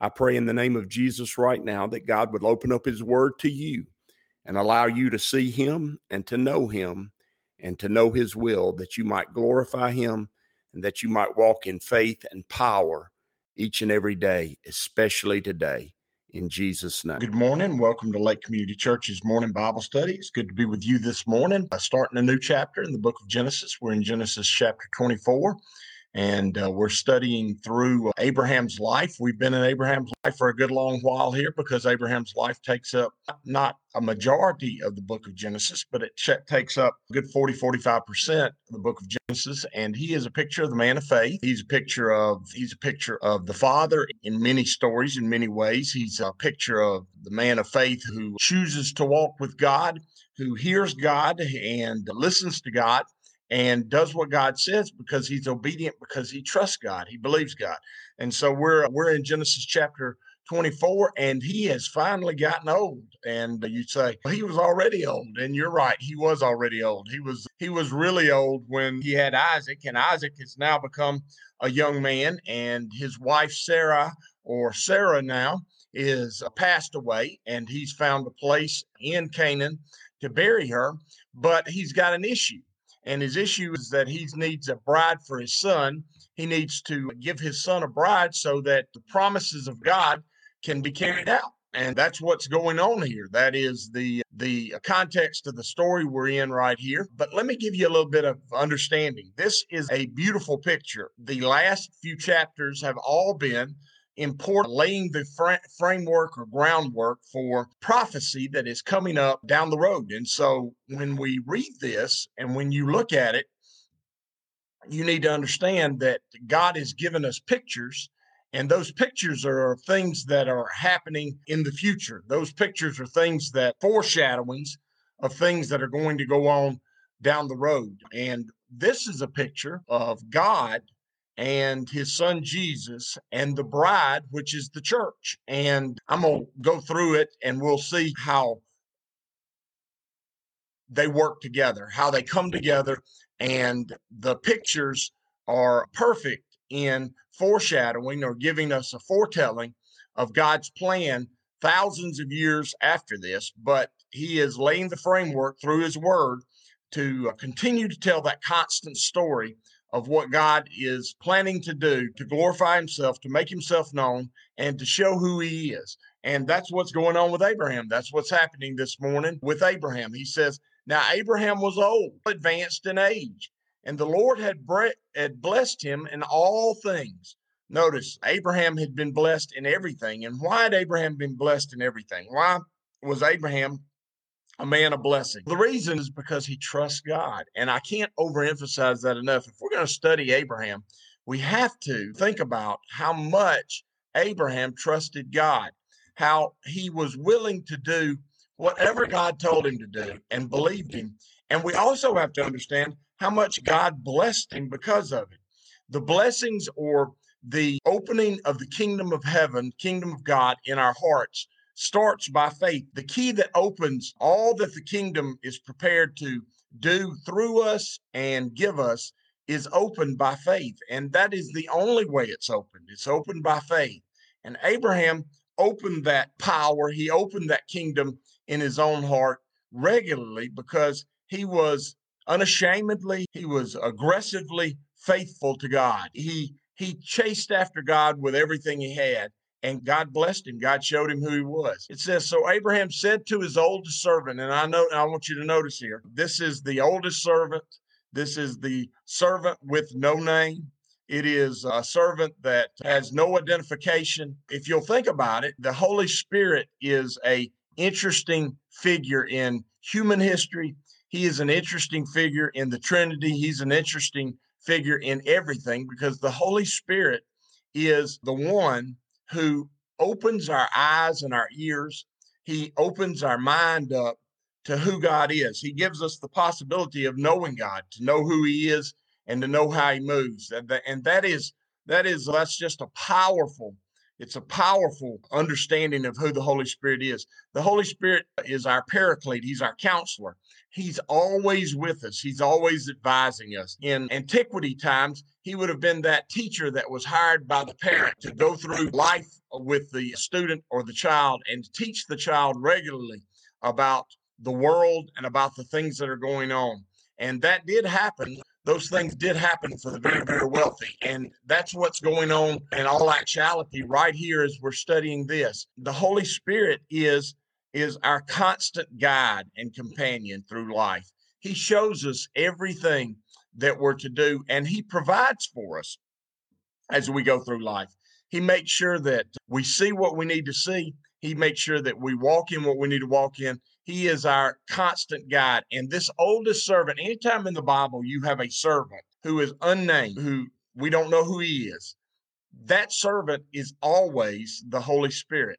I pray in the name of Jesus right now that God would open up his word to you and allow you to see him and to know him and to know his will, that you might glorify him and that you might walk in faith and power each and every day, especially today. In Jesus' name. Good morning. Welcome to Lake Community Church's morning Bible study. It's good to be with you this morning. Uh, starting a new chapter in the book of Genesis. We're in Genesis chapter 24 and uh, we're studying through Abraham's life. We've been in Abraham's life for a good long while here because Abraham's life takes up not a majority of the book of Genesis, but it ch- takes up a good 40, 45% of the book of Genesis. And he is a picture of the man of faith. He's a picture of, he's a picture of the father in many stories, in many ways. He's a picture of the man of faith who chooses to walk with God, who hears God and listens to God and does what God says because he's obedient because he trusts God. He believes God. And so we're we're in Genesis chapter 24 and he has finally gotten old and you say well, he was already old and you're right he was already old he was he was really old when he had Isaac and Isaac has now become a young man and his wife Sarah or Sarah now is uh, passed away and he's found a place in Canaan to bury her but he's got an issue and his issue is that he needs a bride for his son. He needs to give his son a bride so that the promises of God can be carried out. And that's what's going on here. That is the the context of the story we're in right here. But let me give you a little bit of understanding. This is a beautiful picture. The last few chapters have all been important laying the fr- framework or groundwork for prophecy that is coming up down the road. And so when we read this and when you look at it, you need to understand that God has given us pictures and those pictures are things that are happening in the future. Those pictures are things that foreshadowings of things that are going to go on down the road. And this is a picture of God and his son Jesus and the bride, which is the church. And I'm going to go through it and we'll see how they work together, how they come together. And the pictures are perfect in foreshadowing or giving us a foretelling of God's plan thousands of years after this. But he is laying the framework through his word to uh, continue to tell that constant story of what God is planning to do to glorify himself, to make himself known, and to show who he is. And that's what's going on with Abraham. That's what's happening this morning with Abraham. He says, Now Abraham was old, advanced in age, and the Lord had, bre- had blessed him in all things. Notice Abraham had been blessed in everything. And why had Abraham been blessed in everything? Why was Abraham a man of blessing. The reason is because he trusts God. And I can't overemphasize that enough. If we're going to study Abraham, we have to think about how much Abraham trusted God, how he was willing to do whatever God told him to do and believed him. And we also have to understand how much God blessed him because of it. The blessings or the opening of the kingdom of heaven, kingdom of God in our hearts starts by faith. The key that opens all that the kingdom is prepared to do through us and give us is opened by faith. And that is the only way it's opened. It's opened by faith. And Abraham opened that power, he opened that kingdom in his own heart regularly because he was unashamedly, he was aggressively faithful to God. He he chased after God with everything he had and God blessed him. God showed him who he was. It says, So Abraham said to his oldest servant, and I know I want you to notice here, this is the oldest servant. This is the servant with no name. It is a servant that has no identification. If you'll think about it, the Holy Spirit is a interesting figure in human history. He is an interesting figure in the Trinity. He's an interesting figure in everything because the Holy Spirit is the one who opens our eyes and our ears he opens our mind up to who God is. He gives us the possibility of knowing God, to know who He is, and to know how He moves. And that is that is that's just a powerful. It's a powerful understanding of who the Holy Spirit is. The Holy Spirit is our paraclete. He's our counselor. He's always with us. He's always advising us. In antiquity times, he would have been that teacher that was hired by the parent to go through life with the student or the child and teach the child regularly about the world and about the things that are going on. And that did happen. Those things did happen for the very, very wealthy. And that's what's going on in all actuality right here as we're studying this. The Holy Spirit is is our constant guide and companion through life. He shows us everything that we're to do and he provides for us as we go through life. He makes sure that we see what we need to see. He makes sure that we walk in what we need to walk in. He is our constant guide. And this oldest servant, anytime in the Bible you have a servant who is unnamed, who we don't know who he is, that servant is always the Holy Spirit.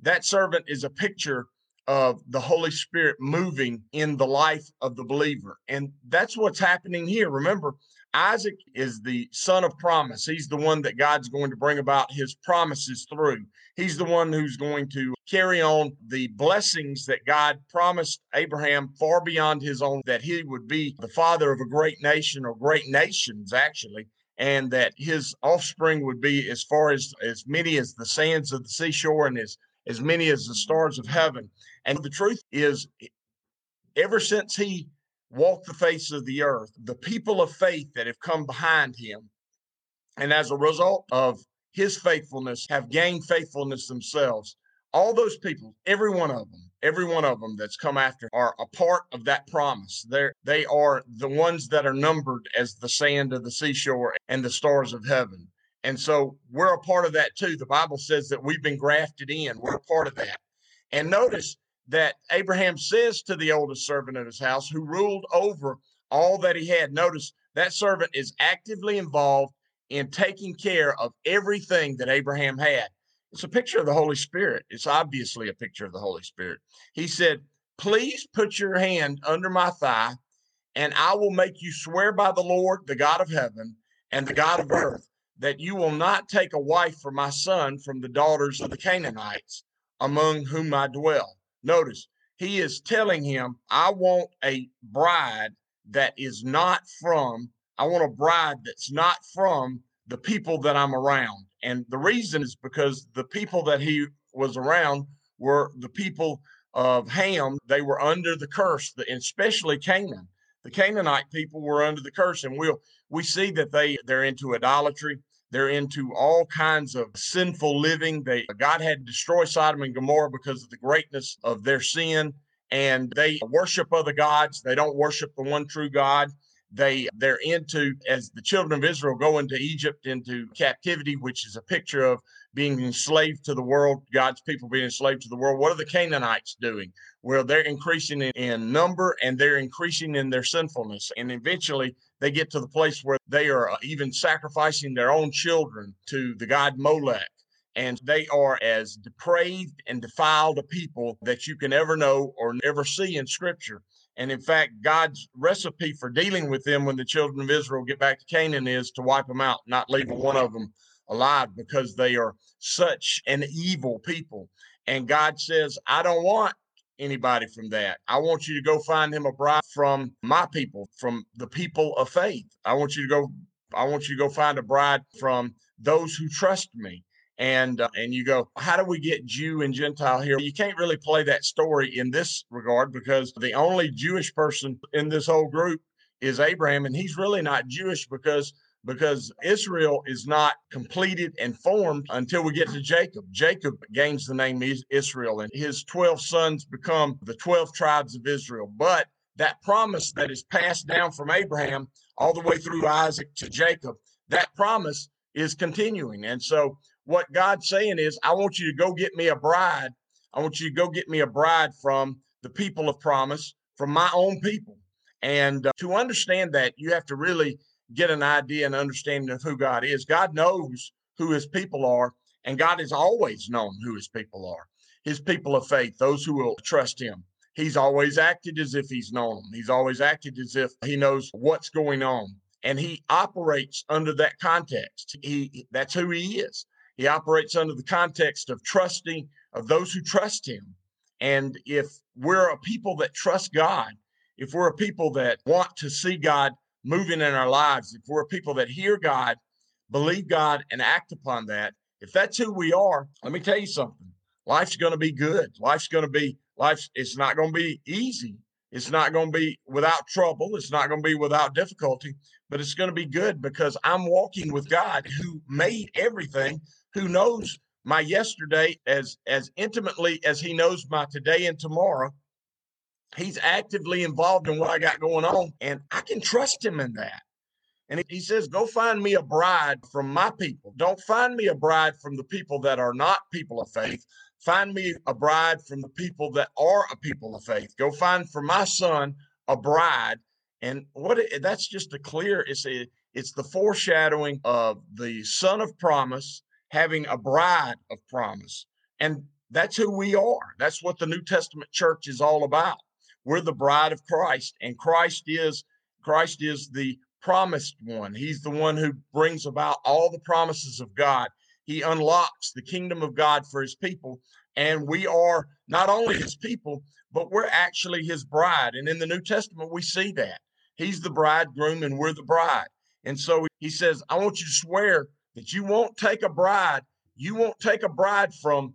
That servant is a picture of the Holy Spirit moving in the life of the believer. And that's what's happening here. Remember, Isaac is the son of promise. He's the one that God's going to bring about his promises through. He's the one who's going to carry on the blessings that God promised Abraham far beyond his own, that he would be the father of a great nation or great nations, actually, and that his offspring would be as far as as many as the sands of the seashore and as as many as the stars of heaven. And the truth is, ever since he walked the face of the earth, the people of faith that have come behind him, and as a result of his faithfulness, have gained faithfulness themselves. All those people, every one of them, every one of them that's come after are a part of that promise. They're, they are the ones that are numbered as the sand of the seashore and the stars of heaven. And so we're a part of that too. The Bible says that we've been grafted in. We're a part of that. And notice that Abraham says to the oldest servant of his house who ruled over all that he had. Notice that servant is actively involved in taking care of everything that Abraham had. It's a picture of the Holy Spirit. It's obviously a picture of the Holy Spirit. He said, Please put your hand under my thigh, and I will make you swear by the Lord, the God of heaven and the God of earth, that you will not take a wife for my son from the daughters of the Canaanites among whom I dwell. Notice, he is telling him, I want a bride that is not from, I want a bride that's not from the people that I'm around. And the reason is because the people that he was around were the people of Ham. They were under the curse, especially Canaan. The Canaanite people were under the curse, and we'll we see that they they're into idolatry. They're into all kinds of sinful living. They God had to destroy Sodom and Gomorrah because of the greatness of their sin, and they worship other gods. They don't worship the one true God. They they're into as the children of Israel go into Egypt into captivity, which is a picture of being enslaved to the world, God's people being enslaved to the world. What are the Canaanites doing? Well, they're increasing in, in number and they're increasing in their sinfulness. And eventually they get to the place where they are even sacrificing their own children to the god Molech. And they are as depraved and defiled a people that you can ever know or ever see in scripture. And in fact, God's recipe for dealing with them when the children of Israel get back to Canaan is to wipe them out, not leave one of them alive because they are such an evil people. And God says, I don't want anybody from that. I want you to go find him a bride from my people, from the people of faith. I want you to go I want you to go find a bride from those who trust me. And uh, and you go, how do we get Jew and Gentile here? You can't really play that story in this regard because the only Jewish person in this whole group is Abraham, and he's really not Jewish because because Israel is not completed and formed until we get to Jacob. Jacob gains the name Israel, and his 12 sons become the 12 tribes of Israel. But that promise that is passed down from Abraham all the way through Isaac to Jacob, that promise is continuing. And so, what God's saying is, I want you to go get me a bride. I want you to go get me a bride from the people of promise, from my own people. And uh, to understand that, you have to really get an idea and understanding of who God is. God knows who his people are, and God has always known who his people are. his people of faith, those who will trust him. He's always acted as if he's known them. He's always acted as if he knows what's going on. And he operates under that context. He that's who he is. He operates under the context of trusting of those who trust him. And if we're a people that trust God, if we're a people that want to see God moving in our lives, if we're a people that hear God, believe God, and act upon that, if that's who we are, let me tell you something. Life's going to be good. Life's going to be life. It's not going to be easy. It's not going to be without trouble. It's not going to be without difficulty, but it's going to be good because I'm walking with God who made everything, who knows my yesterday as as intimately as he knows my today and tomorrow. He's actively involved in what I got going on, and I can trust him in that. And he says, Go find me a bride from my people. Don't find me a bride from the people that are not people of faith. Find me a bride from the people that are a people of faith. Go find for my son a bride. And what it, that's just a clear, it's a, it's the foreshadowing of the son of promise having a bride of promise. And that's who we are. That's what the New Testament church is all about. We're the bride of Christ, and Christ is Christ is the promised one. He's the one who brings about all the promises of God. He unlocks the kingdom of God for his people. And we are not only his people, but we're actually his bride. And in the New Testament, we see that. He's the bridegroom and we're the bride. And so he says, I want you to swear that you won't take a bride. You won't take a bride from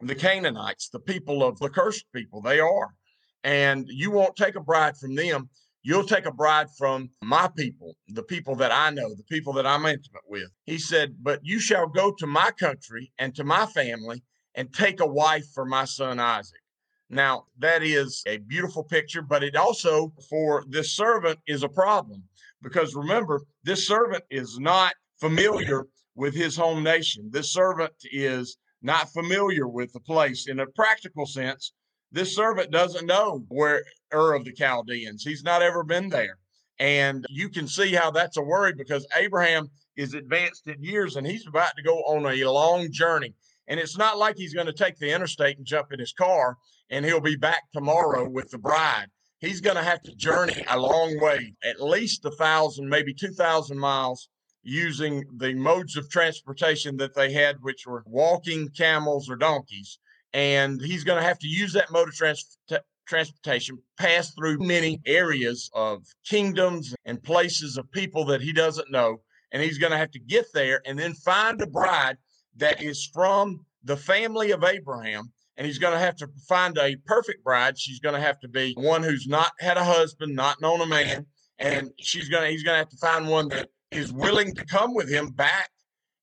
the Canaanites, the people of the cursed people. They are. And you won't take a bride from them. You'll take a bride from my people, the people that I know, the people that I'm intimate with. He said, But you shall go to my country and to my family and take a wife for my son Isaac. Now, that is a beautiful picture, but it also, for this servant, is a problem because remember, this servant is not familiar with his home nation. This servant is not familiar with the place in a practical sense this servant doesn't know where Ur of the Chaldeans. He's not ever been there. And you can see how that's a worry because Abraham is advanced in years and he's about to go on a long journey. And it's not like he's going to take the interstate and jump in his car and he'll be back tomorrow with the bride. He's going to have to journey a long way, at least a thousand, maybe 2,000 miles using the modes of transportation that they had, which were walking camels or donkeys and he's going to have to use that mode of trans- transportation, pass through many areas of kingdoms and places of people that he doesn't know. And he's going to have to get there and then find a bride that is from the family of Abraham. And he's going to have to find a perfect bride. She's going to have to be one who's not had a husband, not known a man. And she's going to, he's going to have to find one that is willing to come with him back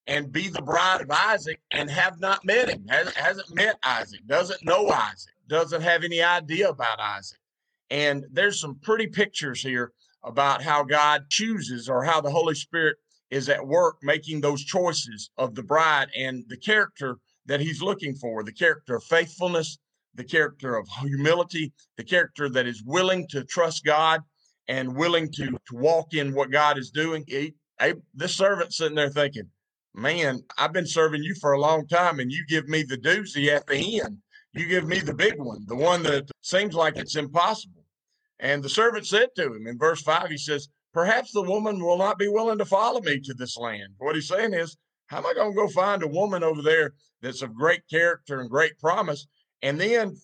and be the bride of Isaac and have not met him, has, hasn't met Isaac, doesn't know Isaac, doesn't have any idea about Isaac. And there's some pretty pictures here about how God chooses or how the Holy Spirit is at work making those choices of the bride and the character that he's looking for the character of faithfulness, the character of humility, the character that is willing to trust God and willing to, to walk in what God is doing. He, this servant sitting there thinking, man, I've been serving you for a long time and you give me the doozy at the end. You give me the big one, the one that seems like it's impossible. And the servant said to him in verse 5, he says, Perhaps the woman will not be willing to follow me to this land. What he's saying is, How am I going to go find a woman over there that's of great character and great promise, and then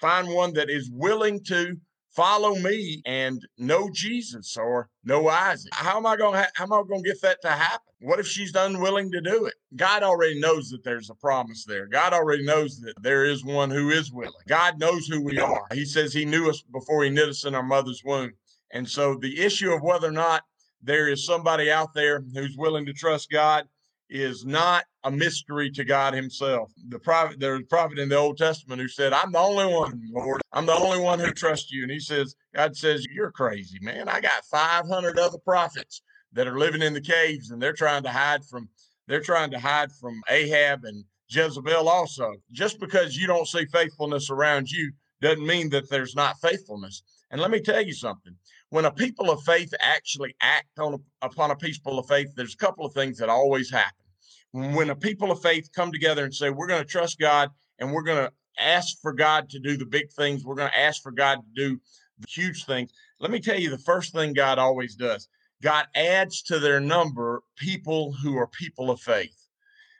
find one that is willing to follow me and know Jesus or know Isaac. How am I going to ha- how am I going to get that to happen? What if she's unwilling to do it? God already knows that there's a promise there. God already knows that there is one who is willing. God knows who we are. He says he knew us before he knit us in our mother's womb. And so the issue of whether or not there is somebody out there who's willing to trust God is not a mystery to God Himself. The prophet, there's a prophet in the Old Testament who said, I'm the only one, Lord. I'm the only one who trusts you. And he says, God says, You're crazy, man. I got 500 other prophets that are living in the caves and they're trying to hide from they're trying to hide from Ahab and Jezebel also. Just because you don't see faithfulness around you doesn't mean that there's not faithfulness. And let me tell you something. When a people of faith actually act on a, upon a people of faith, there's a couple of things that always happen Mm-hmm. when a people of faith come together and say, we're going to trust God and we're going to ask for God to do the big things. We're going to ask for God to do the huge things. Let me tell you the first thing God always does God adds to their number people who are people of faith.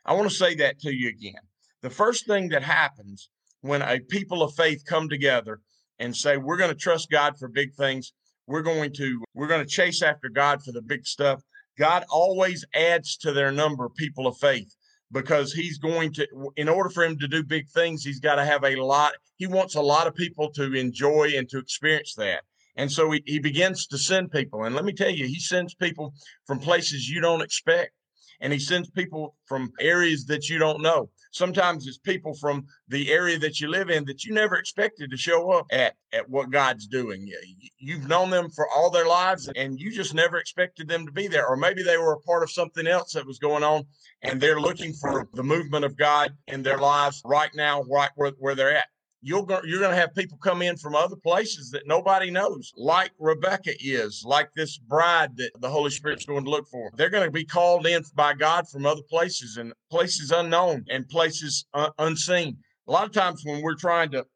I want to say that to you again. The first thing that happens when a people of faith come together and say, We're going to trust God for big things, we're going to we're going to chase after God for the big stuff. God always adds to their number people of faith because he's going to in order for him to do big things he's got to have a lot he wants a lot of people to enjoy and to experience that and so he, he begins to send people and let me tell you he sends people from places you don't expect and he sends people from areas that you don't know. Sometimes it's people from the area that you live in that you never expected to show up at at what God's doing. You've known them for all their lives and you just never expected them to be there or maybe they were a part of something else that was going on and they're looking for the movement of God in their lives right now right where, where they're at you're going you're going to have people come in from other places that nobody knows, like Rebecca is, like this bride that the Holy Spirit's going to look for. They're going to be called in by God from other places and places unknown and places uh, unseen. A lot of times when we're trying to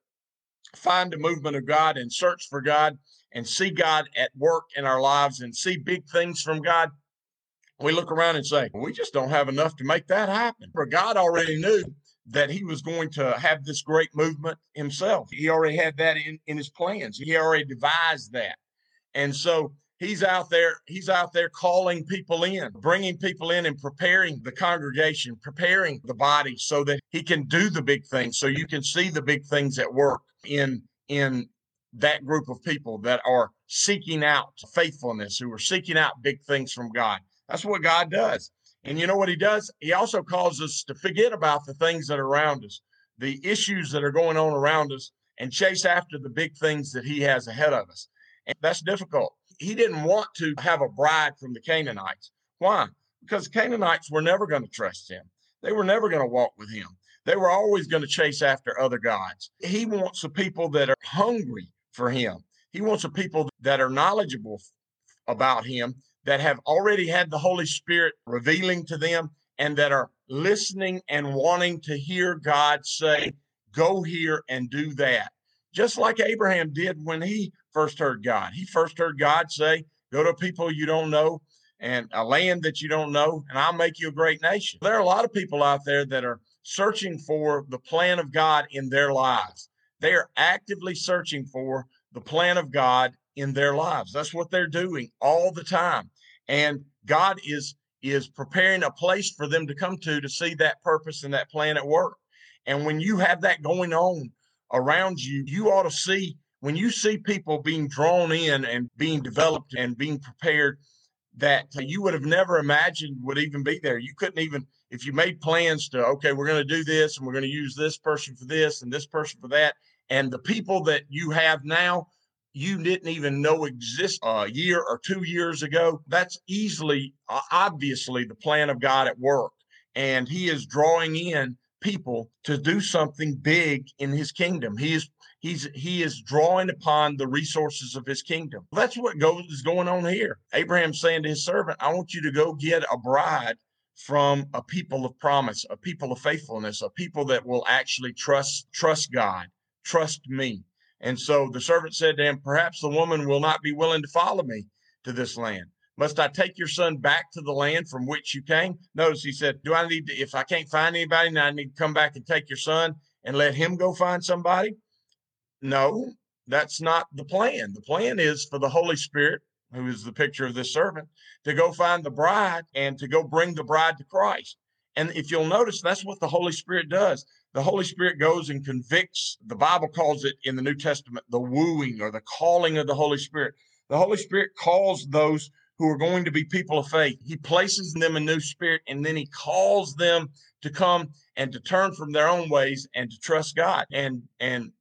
find the movement of God and search for God and see God at work in our lives and see big things from God, we look around and say, we just don't have enough to make that happen. For God already knew that he was going to have this great movement himself. He already had that in, in his plans. He already devised that. And so he's out there he's out there calling people in bringing people in and preparing the congregation preparing the body so that he can do the big things so you can see the big things at work in in that group of people that are seeking out faithfulness who are seeking out big things from god that's what god does and you know what he does? He also calls us to forget about the things that are around us, the issues that are going on around us, and chase after the big things that he has ahead of us. And that's difficult. He didn't want to have a bride from the Canaanites. Why? Because Canaanites were never going to trust him. They were never going to walk with him. They were always going to chase after other gods. He wants the people that are hungry for him. He wants the people that are knowledgeable about him that have already had the Holy Spirit revealing to them and that are listening and wanting to hear God say, Go here and do that. Just like Abraham did when he first heard God. He first heard God say, Go to people you don't know and a land that you don't know, and I'll make you a great nation. There are a lot of people out there that are searching for the plan of God in their lives. They are actively searching for the plan of God in their lives. That's what they're doing all the time. And God is is preparing a place for them to come to to see that purpose and that plan at work. And when you have that going on around you, you ought to see when you see people being drawn in and being developed and being prepared that you would have never imagined would even be there. You couldn't even, if you made plans to, okay, we're going to do this and we're going to use this person for this and this person for that. And the people that you have now you didn't even know exist uh, a year or two years ago. That's easily, obviously, the plan of God at work. And He is drawing in people to do something big in His kingdom. He is he's he is drawing upon the resources of his kingdom. That's what goes is going on here. Abraham saying to his servant, I want you to go get a bride from a people of promise, a people of faithfulness, a people that will actually trust trust God, trust me. And so the servant said to him, Perhaps the woman will not be willing to follow me to this land. Must I take your son back to the land from which you came? Notice he said, Do I need to, if I can't find anybody, now I need to come back and take your son and let him go find somebody? No, that's not the plan. The plan is for the Holy Spirit, who is the picture of this servant, to go find the bride and to go bring the bride to Christ. And if you'll notice, that's what the Holy Spirit does the Holy Spirit goes and convicts. The Bible calls it in the New Testament the wooing or the calling of the Holy Spirit. The Holy Spirit calls those who are going to be people of faith. He places them a new spirit and then he calls them to come and to turn from their own ways and to trust God. And and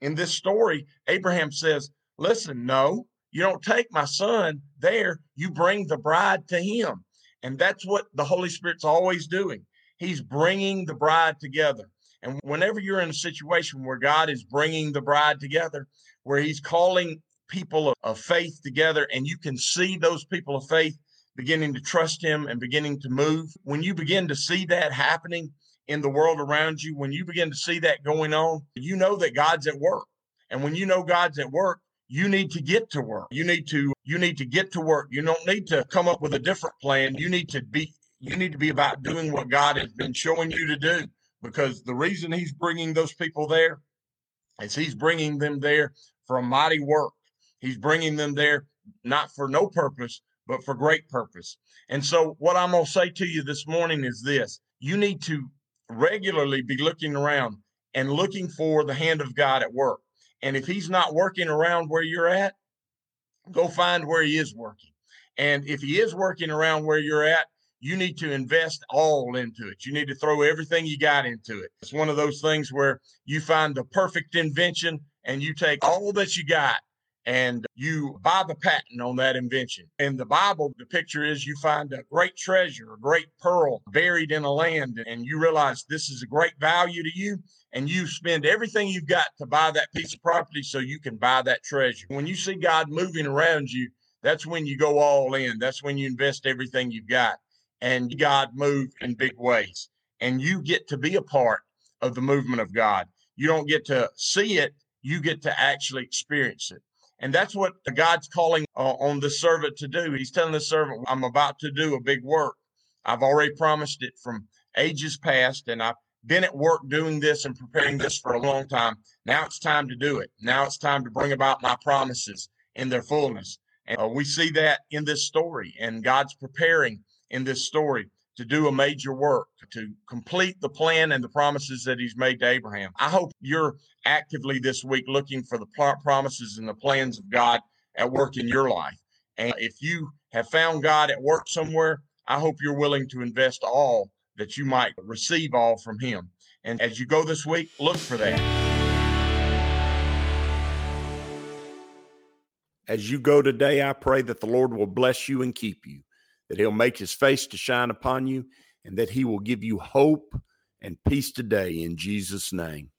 in this story, Abraham says, "Listen, no, you don't take my son there. You bring the bride to him." And that's what the Holy Spirit's always doing. He's bringing the bride together. And whenever you're in a situation where God is bringing the bride together, where he's calling people of faith together, and you can see those people of faith beginning to trust him and beginning to move, when you begin to see that happening in the world around you, when you begin to see that going on, you know that God's at work. And when you know God's at work, you need to get to work. You need to you need to get to work. You don't need to come up with a different plan. You need to be you need to be about doing what God has been showing you to do because the reason he's bringing those people there is he's bringing them there for a mighty work. He's bringing them there not for no purpose, but for great purpose. And so, what I'm going to say to you this morning is this you need to regularly be looking around and looking for the hand of God at work. And if he's not working around where you're at, go find where he is working. And if he is working around where you're at, you need to invest all into it. You need to throw everything you got into it. It's one of those things where you find the perfect invention and you take all that you got and you buy the patent on that invention. In the Bible, the picture is you find a great treasure, a great pearl buried in a land, and you realize this is a great value to you, and you spend everything you've got to buy that piece of property so you can buy that treasure. When you see God moving around you, that's when you go all in. That's when you invest everything you've got, and God move in big ways, and you get to be a part of the movement of God. You don't get to see it, you get to actually experience it. And that's what God's calling uh, on the servant to do. He's telling the servant, I'm about to do a big work. I've already promised it from ages past, and I've been at work doing this and preparing this for a long time. Now it's time to do it. Now it's time to bring about my promises in their fullness. And uh, we see that in this story, and God's preparing in this story to do a major work, to complete the plan and the promises that he's made to Abraham. I hope you're actively this week looking for the promises and the plans of God at work in your life. And if you have found God at work somewhere, I hope you're willing to invest all that you might receive all from him. And as you go this week, look for that. As you go today, I pray that the Lord will bless you and keep you that he'll make his face to shine upon you, and that he will give you hope and peace today in Jesus' name.